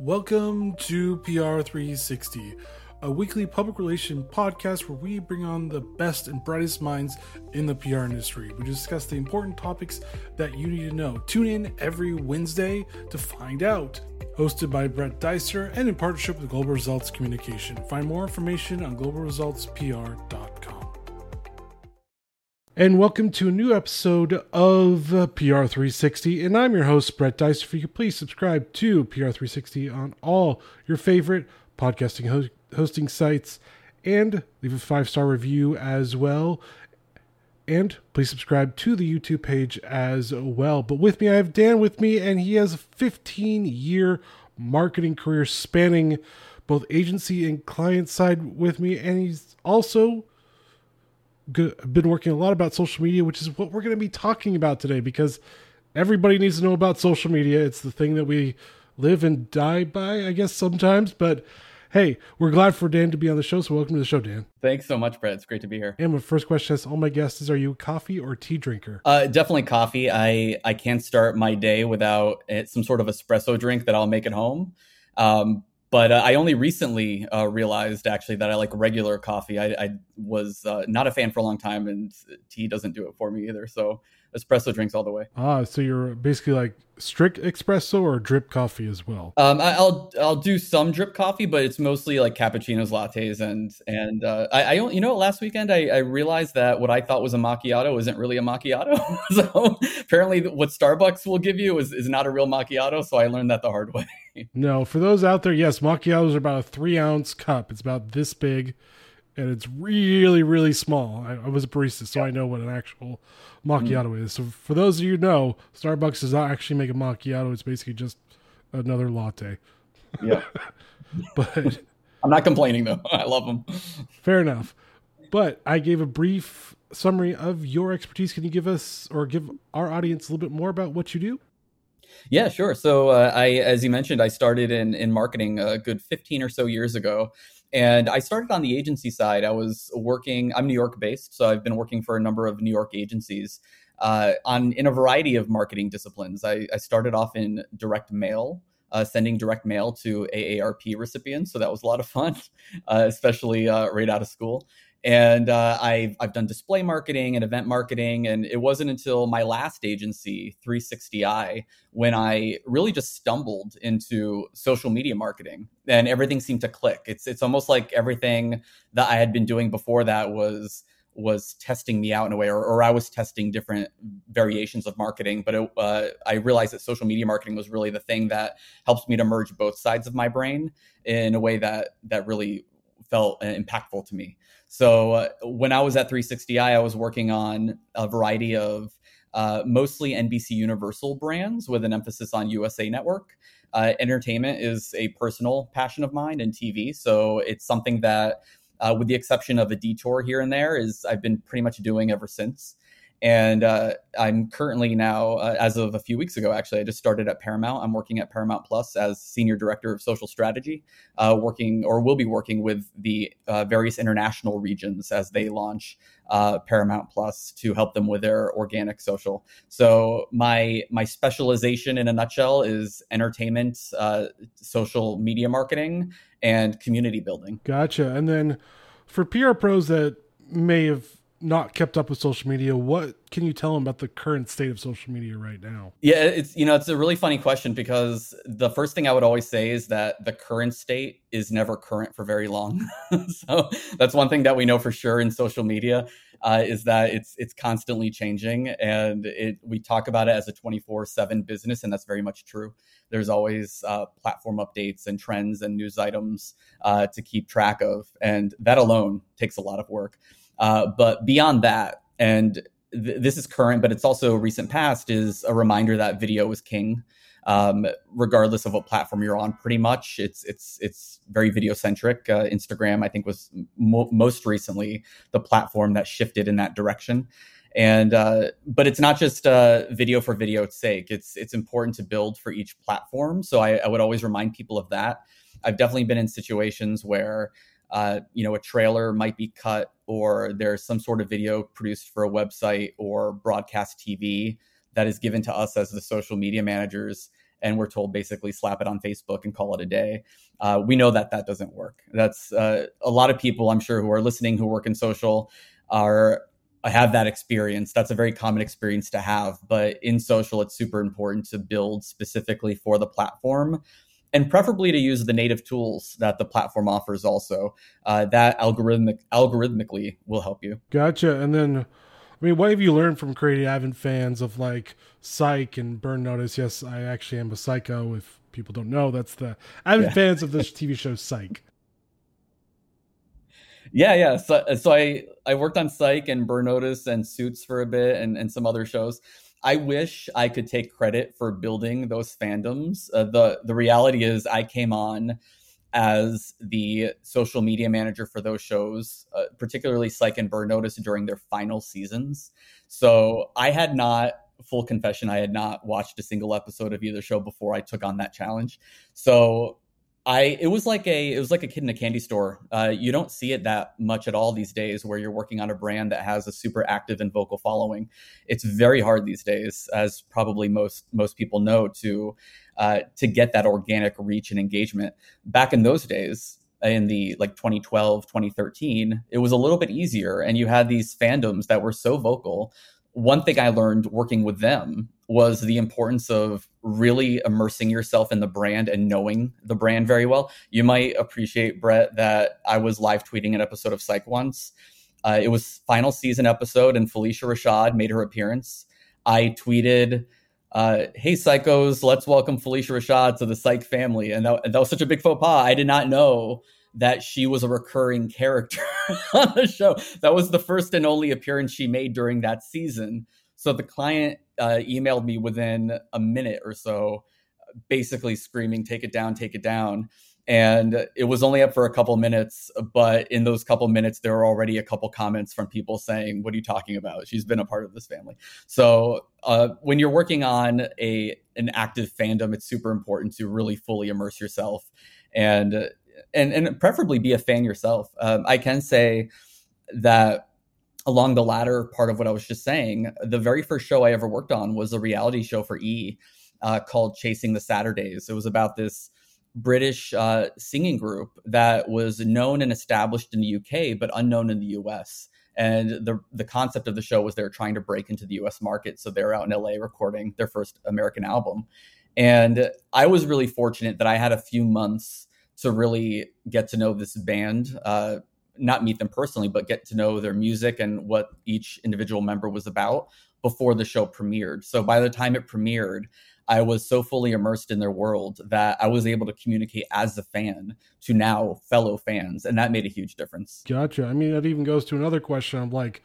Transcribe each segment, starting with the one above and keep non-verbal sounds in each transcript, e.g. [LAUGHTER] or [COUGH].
Welcome to PR 360, a weekly public relation podcast where we bring on the best and brightest minds in the PR industry. We discuss the important topics that you need to know. Tune in every Wednesday to find out. Hosted by Brett Dicer and in partnership with Global Results Communication. Find more information on globalresultspr.com. And welcome to a new episode of uh, PR360. And I'm your host, Brett Dice. If you could please subscribe to PR360 on all your favorite podcasting ho- hosting sites and leave a five star review as well. And please subscribe to the YouTube page as well. But with me, I have Dan with me, and he has a 15 year marketing career spanning both agency and client side with me. And he's also been working a lot about social media, which is what we're going to be talking about today because everybody needs to know about social media. It's the thing that we live and die by, I guess, sometimes. But hey, we're glad for Dan to be on the show. So welcome to the show, Dan. Thanks so much, Brett. It's great to be here. And my first question is all my guests is are you a coffee or tea drinker? Uh, definitely coffee. I, I can't start my day without eh, some sort of espresso drink that I'll make at home. Um, but uh, I only recently uh, realized actually that I like regular coffee. I, I was uh, not a fan for a long time, and tea doesn't do it for me either. So espresso drinks all the way. Ah, so you're basically like strict espresso or drip coffee as well. Um, I, will I'll do some drip coffee, but it's mostly like cappuccinos, lattes, and and uh, I, I you know last weekend I, I realized that what I thought was a macchiato isn't really a macchiato. [LAUGHS] so apparently, what Starbucks will give you is is not a real macchiato. So I learned that the hard way. [LAUGHS] no, for those out there, yes, macchiatos are about a three ounce cup. It's about this big and it's really really small. I, I was a barista, so I know what an actual macchiato mm. is. So for those of you who know, Starbucks does not actually make a macchiato. It's basically just another latte. Yeah, [LAUGHS] but [LAUGHS] I'm not complaining though. [LAUGHS] I love them. Fair enough. But I gave a brief summary of your expertise. Can you give us or give our audience a little bit more about what you do? Yeah, sure. So uh, I, as you mentioned, I started in in marketing a good 15 or so years ago. And I started on the agency side. I was working, I'm New York based, so I've been working for a number of New York agencies uh, on in a variety of marketing disciplines. I, I started off in direct mail. Uh, sending direct mail to AARP recipients. So that was a lot of fun, [LAUGHS] uh, especially uh, right out of school and uh, I've I've done display marketing and event marketing, and it wasn't until my last agency, 360i, when I really just stumbled into social media marketing, and everything seemed to click. It's it's almost like everything that I had been doing before that was was testing me out in a way, or, or I was testing different variations of marketing. But it, uh, I realized that social media marketing was really the thing that helps me to merge both sides of my brain in a way that that really felt impactful to me. So uh, when I was at 360i, I was working on a variety of uh, mostly NBC Universal brands with an emphasis on USA Network. Uh, entertainment is a personal passion of mine and TV, so it's something that, uh, with the exception of a detour here and there, is I've been pretty much doing ever since. And uh, I'm currently now, uh, as of a few weeks ago, actually, I just started at Paramount. I'm working at Paramount Plus as senior director of social strategy, uh, working or will be working with the uh, various international regions as they launch uh, Paramount Plus to help them with their organic social. So my my specialization in a nutshell is entertainment, uh, social media marketing, and community building. Gotcha. And then for PR pros that may have not kept up with social media, what can you tell them about the current state of social media right now? Yeah, it's you know it's a really funny question because the first thing I would always say is that the current state is never current for very long. [LAUGHS] so that's one thing that we know for sure in social media uh, is that it's it's constantly changing, and it we talk about it as a twenty four seven business, and that's very much true. There's always uh, platform updates and trends and news items uh, to keep track of, and that alone takes a lot of work. Uh, but beyond that, and th- this is current, but it's also recent past, is a reminder that video is king. Um, regardless of what platform you're on, pretty much it's it's it's very video centric. Uh, Instagram, I think, was mo- most recently the platform that shifted in that direction. And uh, but it's not just uh, video for video's sake. It's it's important to build for each platform. So I, I would always remind people of that. I've definitely been in situations where uh, you know, a trailer might be cut or there's some sort of video produced for a website or broadcast TV that is given to us as the social media managers. and we're told basically slap it on Facebook and call it a day. Uh, we know that that doesn't work. That's uh, a lot of people I'm sure who are listening who work in social are have that experience. That's a very common experience to have. But in social, it's super important to build specifically for the platform and preferably to use the native tools that the platform offers also. Uh, that algorithmic algorithmically will help you. Gotcha. And then I mean, what have you learned from creating avid fans of like Psych and Burn Notice? Yes, I actually am a psycho. If people don't know, that's the avid yeah. fans of this TV show Psych. Yeah, yeah. So, so I I worked on Psych and Burn Notice and Suits for a bit and and some other shows. I wish I could take credit for building those fandoms. Uh, the the reality is, I came on as the social media manager for those shows, uh, particularly Psych and Burn Notice during their final seasons. So I had not, full confession, I had not watched a single episode of either show before I took on that challenge. So I it was like a it was like a kid in a candy store. Uh, you don't see it that much at all these days, where you're working on a brand that has a super active and vocal following. It's very hard these days, as probably most most people know, to uh, to get that organic reach and engagement. Back in those days, in the like 2012 2013 it was a little bit easier and you had these fandoms that were so vocal one thing i learned working with them was the importance of really immersing yourself in the brand and knowing the brand very well. You might appreciate, Brett, that I was live tweeting an episode of Psych once. Uh, it was final season episode, and Phylicia Rashad made her appearance. I tweeted, uh, "Hey psychos, let's welcome Phylicia Rashad to the Psych family," and that, that was such a big faux pas. I did not know that she was a recurring character [LAUGHS] on the show. That was the first and only appearance she made during that season. So the client uh, emailed me within a minute or so, basically screaming, "Take it down! Take it down!" And it was only up for a couple minutes, but in those couple minutes, there were already a couple comments from people saying, "What are you talking about? She's been a part of this family." So uh, when you're working on a an active fandom, it's super important to really fully immerse yourself and and and preferably be a fan yourself. Um, I can say that along the latter part of what I was just saying, the very first show I ever worked on was a reality show for E uh, called Chasing the Saturdays. It was about this British uh, singing group that was known and established in the UK, but unknown in the US. And the the concept of the show was they were trying to break into the US market. So they were out in LA recording their first American album. And I was really fortunate that I had a few months to really get to know this band. Uh, not meet them personally, but get to know their music and what each individual member was about before the show premiered. So by the time it premiered, I was so fully immersed in their world that I was able to communicate as a fan to now fellow fans, and that made a huge difference. Gotcha. I mean, that even goes to another question of like,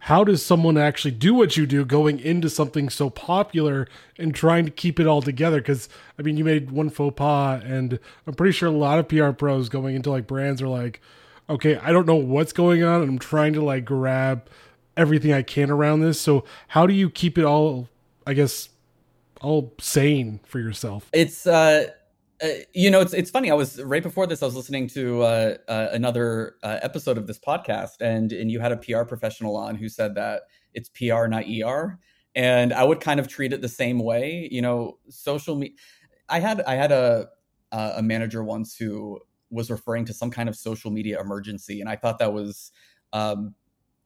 how does someone actually do what you do going into something so popular and trying to keep it all together? Because I mean, you made one faux pas, and I'm pretty sure a lot of PR pros going into like brands are like, okay, I don't know what's going on, and I'm trying to like grab everything I can around this. So how do you keep it all, I guess, all sane for yourself? It's uh, uh you know, it's it's funny. I was right before this. I was listening to uh, uh, another uh, episode of this podcast, and and you had a PR professional on who said that it's PR, not ER, and I would kind of treat it the same way. You know, social media. I had I had a a manager once who was referring to some kind of social media emergency, and I thought that was um,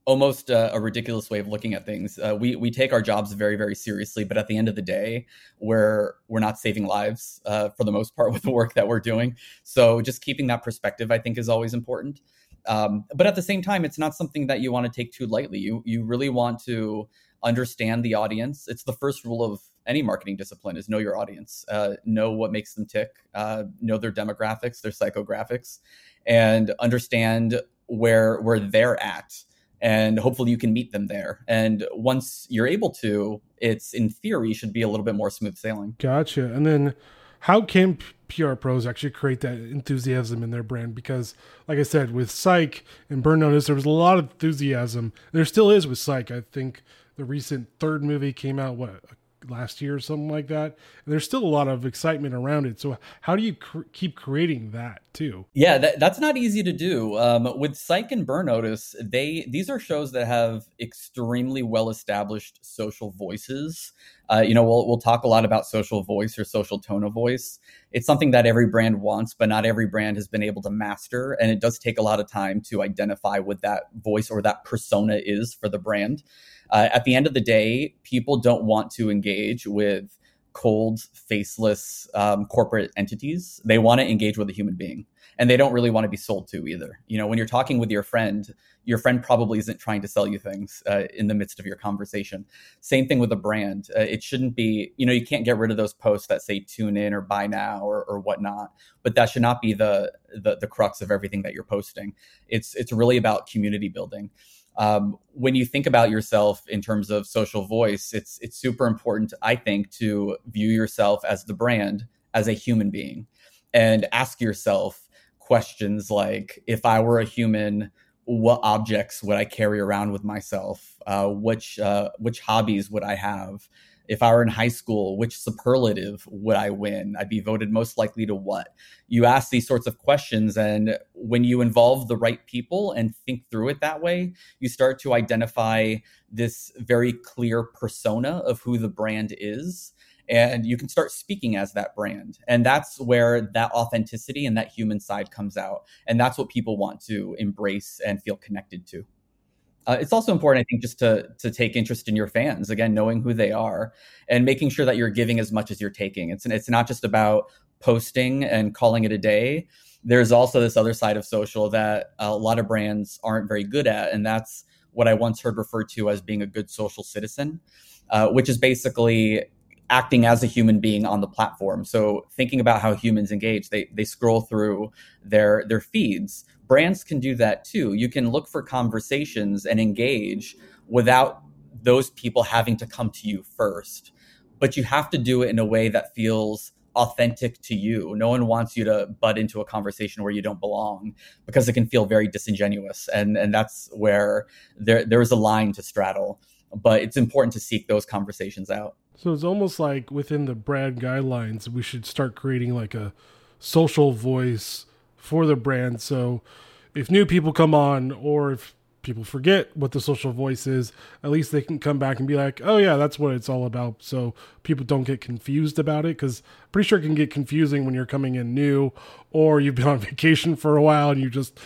almost a, a, ridiculous way of looking at things. Uh, we we take our jobs very very seriously, but at the end of the day, we're we're not saving lives uh, for the most part with the work that we're doing. So just keeping that perspective, I think, is always important. Um, but at the same time, it's not something that you want to take too lightly. You you really want to understand the audience. It's the first rule of any marketing discipline is know your audience, uh, know what makes them tick, uh, know their demographics, their psychographics, and understand where where they're at. And hopefully you can meet them there. And once you're able to, it's in theory should be a little bit more smooth sailing. Gotcha. And then how can PR pros actually create that enthusiasm in their brand? Because, like I said, with Psych and Burn Notice, there was a lot of enthusiasm. There still is with Psych. I think the recent third movie came out what uh, last year or something like that. And there's still a lot of excitement around it. So how do you cr- keep creating that too? Yeah, that, that's not easy to do. Um, with Psych and Burn Notice, they these are shows that have extremely well established social voices. Uh, you know, we'll we'll talk a lot about social voice or social tone of voice. It's something that every brand wants, but not every brand has been able to master, and it does take a lot of time to identify what that voice or that persona is for the brand. Uh, at the end of the day, people don't want to engage with cold, faceless um, corporate entities. They want to engage with a human being, and they don't really want to be sold to either. You know, when you're talking with your friend, your friend probably isn't trying to sell you things uh, in the midst of your conversation. Same thing with a brand. Uh, it shouldn't be, you know, you can't get rid of those posts that say tune in or buy now or, or whatnot. But that should not be the, the the crux of everything that you're posting. It's it's really about community building um, when you think about yourself in terms of social voice, it's it's super important, I think, to view yourself as the brand, as a human being, and ask yourself questions like, if I were a human, what objects would I carry around with myself? Uh, which uh, which hobbies would I have? If I were in high school, which superlative would I win? I'd be voted most likely to what? You ask these sorts of questions. And when you involve the right people and think through it that way, you start to identify this very clear persona of who the brand is. And you can start speaking as that brand. And that's where that authenticity and that human side comes out. And that's what people want to embrace and feel connected to. Uh, it's also important, I think, just to to take interest in your fans. Again, knowing who they are and making sure that you're giving as much as you're taking. It's it's not just about posting and calling it a day. There's also this other side of social that a lot of brands aren't very good at, and that's what I once heard referred to as being a good social citizen, uh, which is basically acting as a human being on the platform. So thinking about how humans engage, they they scroll through their their feeds brands can do that too. You can look for conversations and engage without those people having to come to you first. But you have to do it in a way that feels authentic to you. No one wants you to butt into a conversation where you don't belong because it can feel very disingenuous. And and that's where there there is a line to straddle. But it's important to seek those conversations out. So it's almost like within the brand guidelines, we should start creating like a social voice for the brand. So if new people come on or if people forget what the social voice is, at least they can come back and be like, oh, yeah, that's what it's all about. So people don't get confused about it because pretty sure it can get confusing when you're coming in new or you've been on [LAUGHS] vacation for a while and you just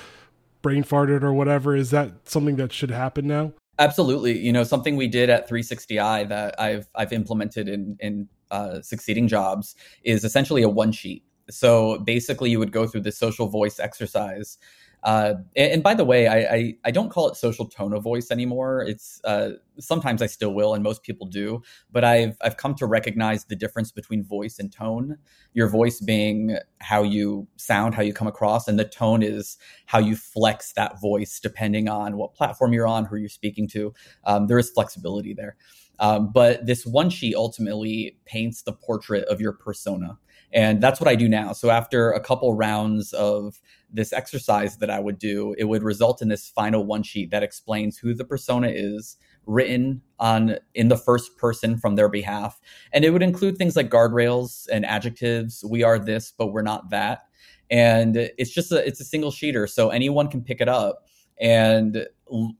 brain farted or whatever. Is that something that should happen now? Absolutely. You know, something we did at 360i that I've I've implemented in in uh, succeeding jobs is essentially a one sheet. So basically, you would go through the social voice exercise. Uh, and, and, by the way, I, I, I don't call it social tone of voice anymore. It's uh, sometimes I still will, and most people do. But I've I've come to recognize the difference between voice and tone. Your voice being how you sound, how you come across, and the tone is how you flex that voice depending on what platform you're on, who you're speaking to. Um, there is flexibility there. Um, but this one sheet ultimately paints the portrait of your persona. And that's what I do now. So after a couple rounds of this exercise that I would do, it would result in this final one sheet that explains who the persona is, written on in the first person from their behalf. And it would include things like guardrails and adjectives. We are this, but we're not that. And it's just a it's a single sheeter. So anyone can pick it up and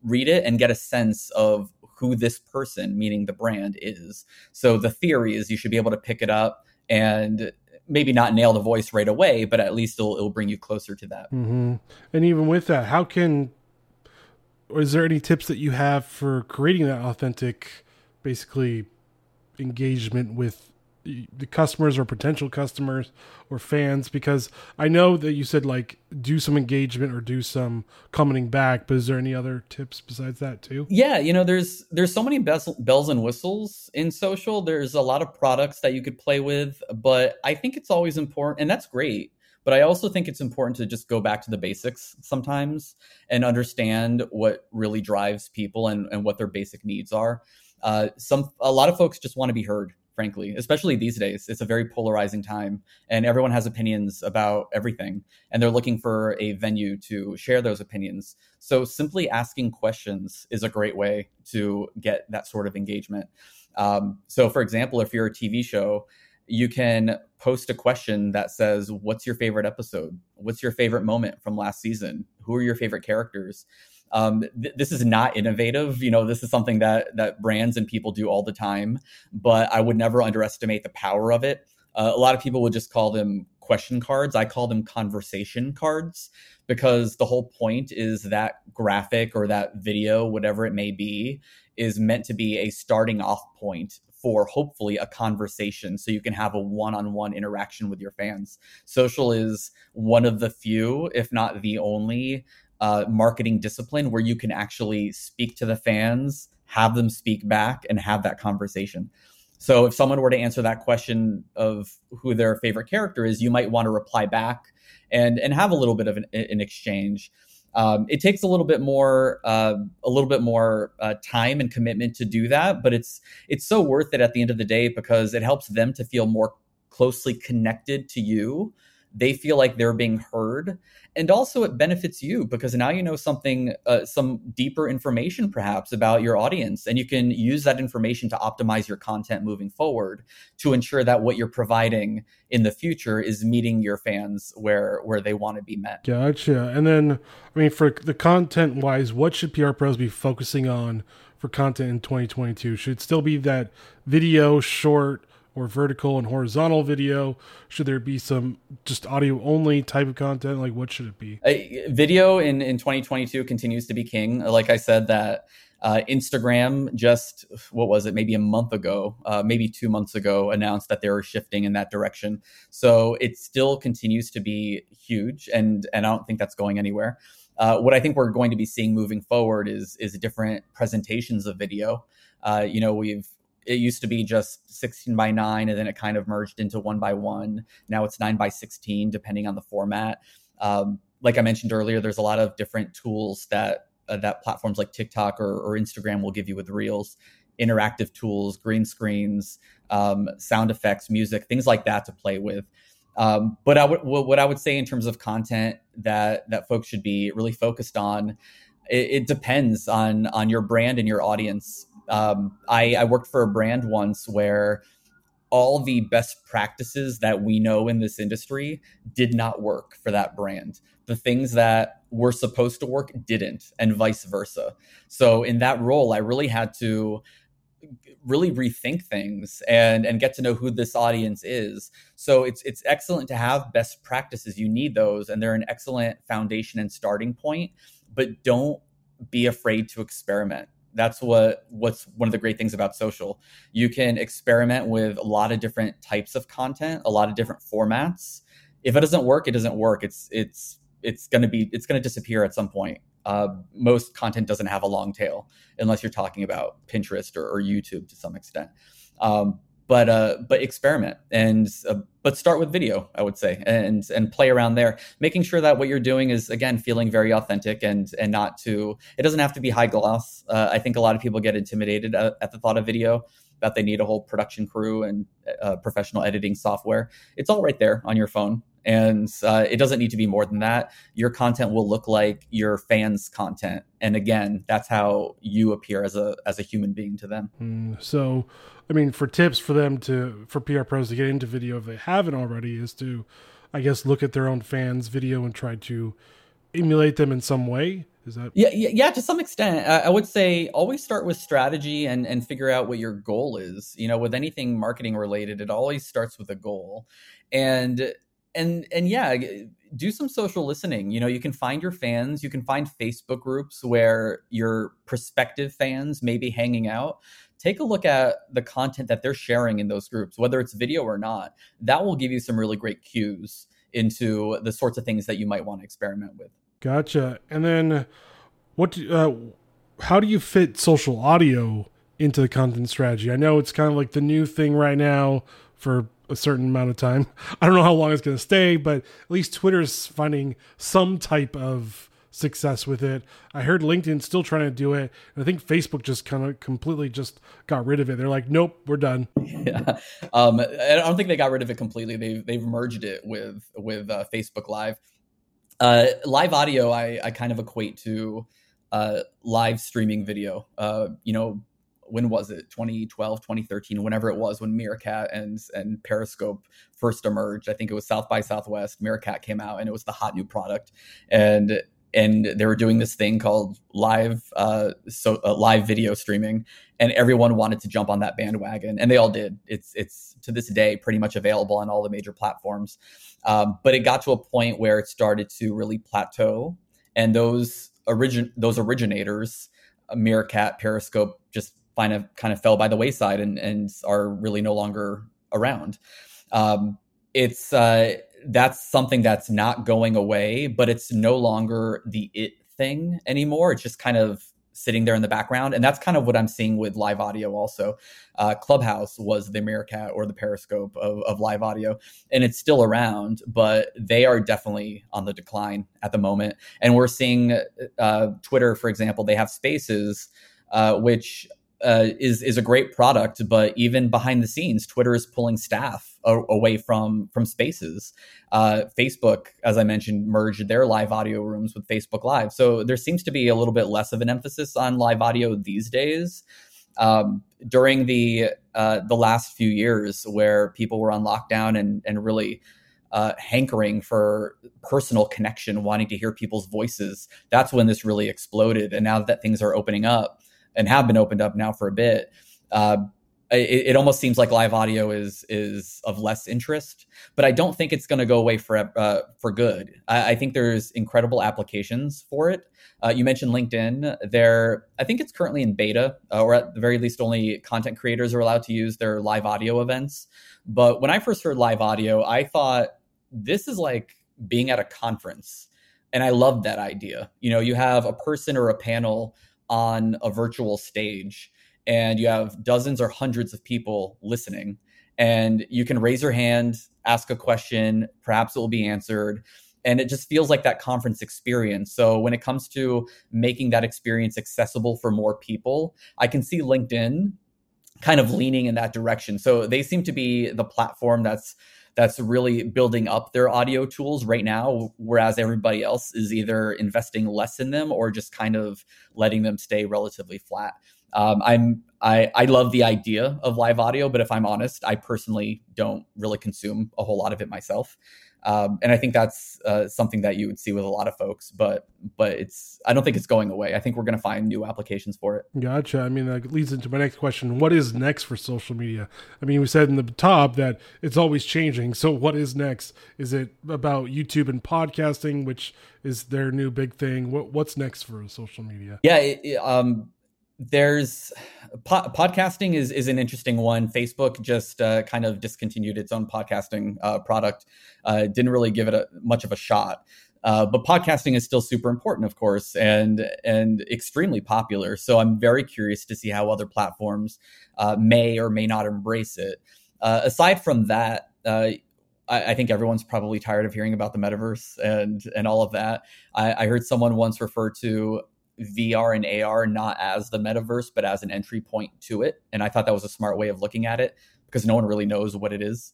read it and get a sense of who this person, meaning the brand, is. So the theory is you should be able to pick it up and maybe not nail the voice right away, but at least it'll, it'll bring you closer to that. Mm-hmm. And even with that, how can, or is there any tips that you have for creating that authentic, basically, engagement with the customers or potential customers or fans because I know that you said like do some engagement or do some commenting back, but is there any other tips besides that too? Yeah, you know, there's there's so many bells and whistles in social. There's a lot of products that you could play with, but I think it's always important, and that's great. But I also think it's important to just go back to the basics sometimes and understand what really drives people and, and what their basic needs are. Uh, some a lot of folks just want to be heard frankly, especially these days. It's a very polarizing time, and everyone has opinions about everything, and they're looking for a venue to share those opinions. So, simply asking questions is a great way to get that sort of engagement. Um, so, for example, if you're a TV show, you can post a question that says, What's your favorite episode? What's your favorite moment from last season? Who are your favorite characters? Um, th- this is not innovative. You know, this is something that that brands and people do all the time, but I would never underestimate the power of it. Uh, a lot of people would just call them question cards. I call them conversation cards because the whole point is that graphic or that video, whatever it may be, is meant to be a starting off point for hopefully a conversation so you can have a one-on-one interaction with your fans social is one of the few if not the only uh, marketing discipline where you can actually speak to the fans have them speak back and have that conversation. So if someone were to answer that question of who their favorite character is you might want to reply back and and have a little bit of an, an exchange. Um, it takes a little bit more, uh, a little bit more uh, time and commitment to do that, but it's it's so worth it at the end of the day because it helps them to feel more closely connected to you they feel like they're being heard. And also it benefits you because now you know something uh, some deeper information perhaps about your audience. And you can use that information to optimize your content moving forward to ensure that what you're providing in the future is meeting your fans where where they want to be met. Gotcha. And then i mean for the content wise what should pr pros be focusing on for content in 2022 should it still be that video short or vertical and horizontal video? Should there be some just audio only type of content? Like, what should it be? Uh, video in, in 2022 continues to be king. Like I said, that uh, Instagram just, what was it, maybe a month ago, uh, maybe two months ago, announced that they were shifting in that direction. So it still continues to be huge, and, and I don't think that's going anywhere. Uh, what I think we're going to be seeing moving forward is is different presentations of video. Uh, you know, we've it used to be just 16 by 9 and then it kind of merged into 1 by 1 now it's 9 by 16 depending on the format. Um, like i mentioned earlier there's a lot of different tools that uh, that platforms like tiktok or, or, instagram will give you with reels. Interactive tools green screens um, sound effects music things like that to play with. Um, but I would, what I would say in terms of content that that folks should be really focused on, it, it depends on on your brand and your audience um, I, I worked for a brand once where all the best practices that we know in this industry did not work for that brand. The things that were supposed to work didn't, and vice versa. So in that role, I really had to really rethink things and and get to know who this audience is. So it's it's excellent to have best practices. You need those, and they're an excellent foundation and starting point. But don't be afraid to experiment that's what what's one of the great things about social. You can experiment with a lot of different types of content a lot of different formats. If it doesn't work it doesn't work. It's it's it's going to be it's going to disappear at some point. Uh, most content doesn't have a long tail unless you're talking about pinterest or, or youtube to some extent. Um, but uh, but experiment and uh, but start with video i would say and and play around there making sure that what you're doing is again feeling very authentic and and not too it doesn't have to be high gloss. Uh, i think a lot of people get intimidated at, at, the thought of video that they need a whole production crew and uh, professional editing software. It's all right there on your phone and uh, it doesn't need to be more than that your content will look like your fans content and again that's how you appear as a as a human being to them mm, so I mean, for tips for them to for PR pros to get into video if they haven't already is to, I guess, look at their own fans' video and try to emulate them in some way. Is that yeah yeah, yeah to some extent? I, I would say always start with strategy and and figure out what your goal is. You know, with anything marketing related, it always starts with a goal, and and and yeah do some social listening you know you can find your fans you can find facebook groups where your prospective fans may be hanging out take a look at the content that they're sharing in those groups, whether it's video or not. That will give you some really great cues into the sorts of things that you might want to experiment with. Gotcha. And then, what? Do, uh, how do you fit social audio into the content strategy? I know it's kind of like the new thing right now for a certain amount of time. [LAUGHS] I don't know how long it's going to stay, but at least Twitter's finding some type of success with it. I heard LinkedIn still trying to do it. I think Facebook just kind of completely just got rid of it. They're like, nope, we're done. [LAUGHS] Yeah. Um, I don't think they got rid of it completely. They've, they've merged it with, with uh, Facebook Live. Uh, live audio, I, I kind of equate to uh, live streaming video. Uh, you know, when was it? 2012 2013 whenever it was when meerkat and and periscope first emerged. I think it was south by southwest meerkat came out and it was the hot new product. And and they were doing this thing called live uh, so uh, live video streaming and everyone wanted to jump on that bandwagon and they all did. It's it's to this day pretty much available on all the major platforms. Um, but it got to a point where it started to really plateau and those origin those originators meerkat periscope just kind of kind of fell by the wayside and and are really no longer around um, it's uh, that's something that's not going away, but it's no longer the it thing anymore. It's just kind of sitting there in the background. And that's kind of what I'm seeing with live audio also. Uh, Clubhouse was the Meerkat or the Periscope of, of live audio, and it's still around, but they are definitely on the decline at the moment. And we're seeing uh, Twitter, for example, they have spaces, uh, which uh, is is a great product, but even behind the scenes, Twitter is pulling staff a- away from from Spaces. Uh, Facebook, as I mentioned, merged their live audio rooms with Facebook Live, so there seems to be a little bit less of an emphasis on live audio these days. Um, during the uh, the last few years, where people were on lockdown and and really uh, hankering for personal connection, wanting to hear people's voices, that's when this really exploded. And now that things are opening up and have been opened up now for a bit. Uh, it, it, almost seems like live audio is is of less interest, but I don't think it's going to go away for uh, for good. I, I, think there's incredible applications for it. Uh, you mentioned LinkedIn. There, I think it's currently in beta, uh, or at the very least, only content creators are allowed to use their live audio events. But when I first heard live audio, I thought this is like being at a conference, and I loved that idea. You know, you have a person or a panel on a virtual stage and you have dozens or hundreds of people listening. And you can raise your hand ask a question perhaps it will be answered. And it just feels like that conference experience. So when it comes to making that experience accessible for more people i can see linkedin kind of leaning in that direction. So they seem to be the platform that's that's really building up their audio tools right now, whereas everybody else is either investing less in them or just kind of letting them stay relatively flat. Um, I'm I, I love the idea of live audio, but if I'm honest, I personally don't really consume a whole lot of it myself. Um, and I think that's uh, something that you would see with a lot of folks, but but it's I don't think it's going away. I think we're going to find new applications for it. Gotcha. I mean, that leads into my next question: What is next for social media? I mean, we said in the top that it's always changing. So, what is next? Is it about YouTube and podcasting, which is their new big thing? What what's next for social media? Yeah, it, um, there's po- podcasting is is an interesting one. Facebook just uh, kind of discontinued its own podcasting uh, product. Uh, didn't really give it a, much of a shot. Uh, but podcasting is still super important, of course, and and extremely popular. So I'm very curious to see how other platforms uh, may or may not embrace it. Uh, aside from that, I, I, think everyone's probably tired of hearing about the metaverse and and all of that. I, I heard someone once refer to VR and AR not as the metaverse, but as an entry point to it. And I thought that was a smart way of looking at it because no one really knows what it is.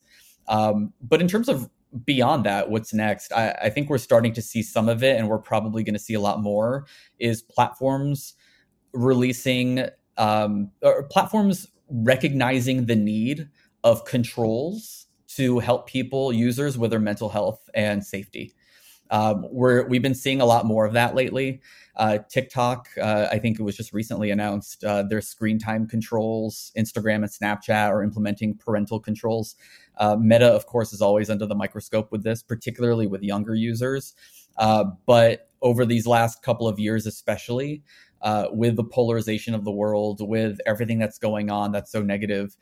Um, but in terms of beyond that, what's next? I, I think we're starting to see some of it, and we're probably going to see a lot more. Is platforms releasing um, or platforms recognizing the need of controls to help people users with their mental health and safety. Um, we're we've been seeing a lot more of that lately. Uh, TikTok, uh, I think it was just recently announced uh, their screen time controls. Instagram and Snapchat are implementing parental controls. Uh, Meta, of course, is always under the microscope with this, particularly with younger users. Uh, but over these last couple of years, especially uh, with the polarization of the world, with everything that's going on that's so negative,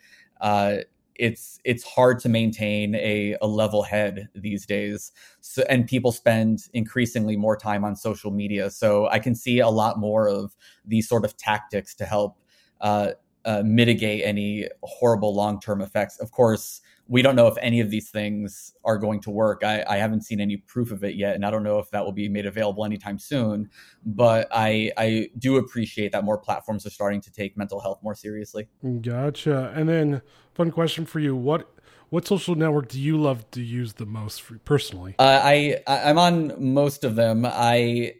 it's it's hard to maintain a, a level head these days. So, and people spend increasingly more time on social media. So i can see a lot more of these sort of tactics to help uh, uh, mitigate any horrible long-term effects. Of course we don't know if any of these things are going to work. I, I, haven't seen any proof of it yet, and I don't know if that will be made available anytime soon. But I I do appreciate that more platforms are starting to take mental health more seriously. Gotcha. And then, fun question for you: what what social network do you love to use the most for, personally? Uh, I I'm on most of them. I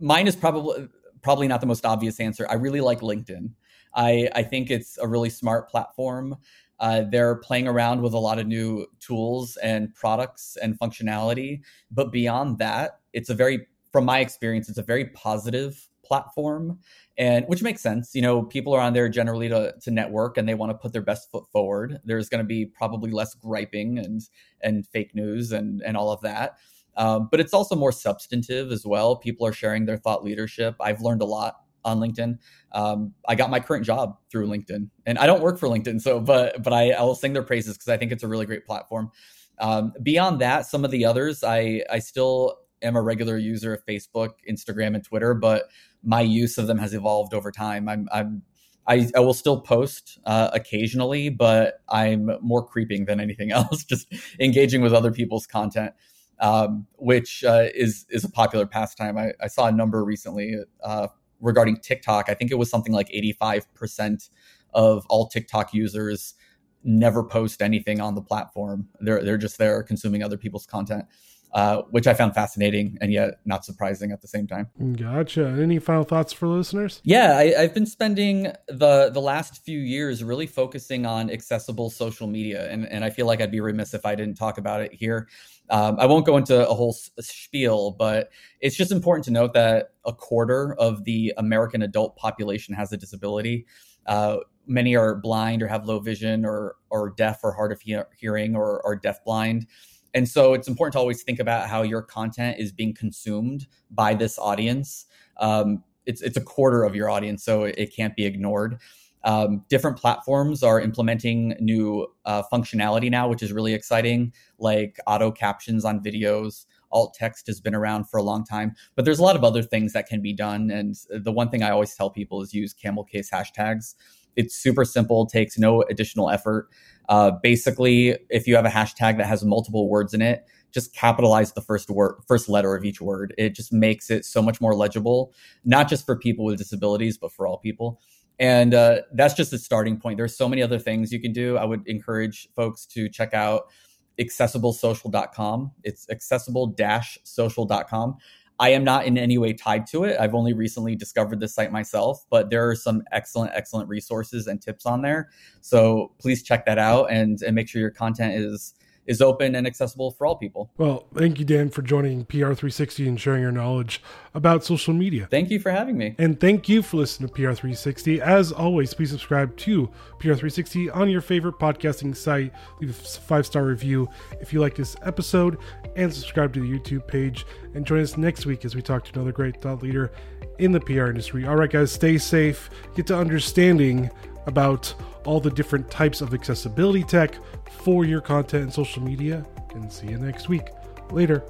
mine is probably probably not the most obvious answer. I really like LinkedIn. I, I think it's a really smart platform. Uh, they're playing around with a lot of new tools and products and functionality. But beyond that, it's a very, from my experience, it's a very positive platform. And which makes sense you know people are on there generally to, to network and they want to put their best foot forward. There's going to be probably less griping and and fake news and and all of that. Um, but it's also more substantive as well. People are sharing their thought leadership. I've learned a lot on LinkedIn. Um, I got my current job through LinkedIn, and I don't work for LinkedIn, so but but I, I will sing their praises because I think it's a really great platform. Um, beyond that, some of the others, I I still am a regular user of Facebook, Instagram, and Twitter, but my use of them has evolved over time. I'm I'm I, I will still post uh, occasionally, but I'm more creeping than anything [LAUGHS] else, just engaging with other people's content, um, which uh, is is a popular pastime. I, I saw a number recently uh, regarding TikTok, I think it was something like 85% of all TikTok users never post anything on the platform. They're they're just there consuming other people's content. Uh, which I found fascinating and yet not surprising at the same time. Gotcha. Any final thoughts for listeners? Yeah, I, have been spending the the last few years really focusing on accessible social media, and and I feel like I'd be remiss if I didn't talk about it here. Um, I won't go into a whole spiel, but it's just important to note that a quarter of the American adult population has a disability. Uh, many are blind or have low vision or or deaf or hard of he- hearing or, or deaf blind. And so it's important to always think about how your content is being consumed by this audience. Um, it's it's a quarter of your audience, so it can't be ignored. Um, different platforms are implementing new uh, functionality now, which is really exciting, like auto captions on videos. Alt text has been around for a long time, but there's a lot of other things that can be done. And the one thing I always tell people is use camel case hashtags. It's super simple, takes no additional effort. Uh, basically, if you have a hashtag that has multiple words in it, just capitalize the first word, first letter of each word. It just makes it so much more legible, not just for people with disabilities, but for all people and uh, that's just a starting point. There's so many other things you can do. I would encourage folks to check out accessiblesocial.com it's accessible-social.com i am not in any way tied to it. I've only recently discovered this site myself but there are some excellent excellent resources and tips on there. So please check that out and and make sure your content is is open and accessible for all people. Well, thank you, Dan, for joining PR360 and sharing your knowledge about social media. Thank you for having me. And thank you for listening to PR360. As always, please subscribe to PR360 on your favorite podcasting site. Leave a five star review if you like this episode, and subscribe to the YouTube page. And join us next week as we talk to another great thought leader in the PR industry. All right, guys, stay safe, get to understanding about all the different types of accessibility tech for your content and social media. And see you next week. Later.